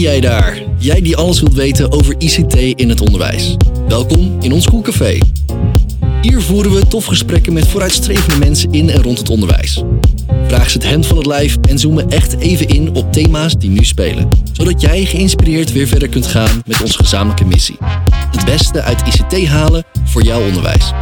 jij daar? Jij die alles wilt weten over ICT in het onderwijs. Welkom in ons schoolcafé. Hier voeren we tof gesprekken met vooruitstrevende mensen in en rond het onderwijs. Vraag ze het hand van het lijf en zoomen echt even in op thema's die nu spelen. Zodat jij geïnspireerd weer verder kunt gaan met onze gezamenlijke missie. Het beste uit ICT halen voor jouw onderwijs.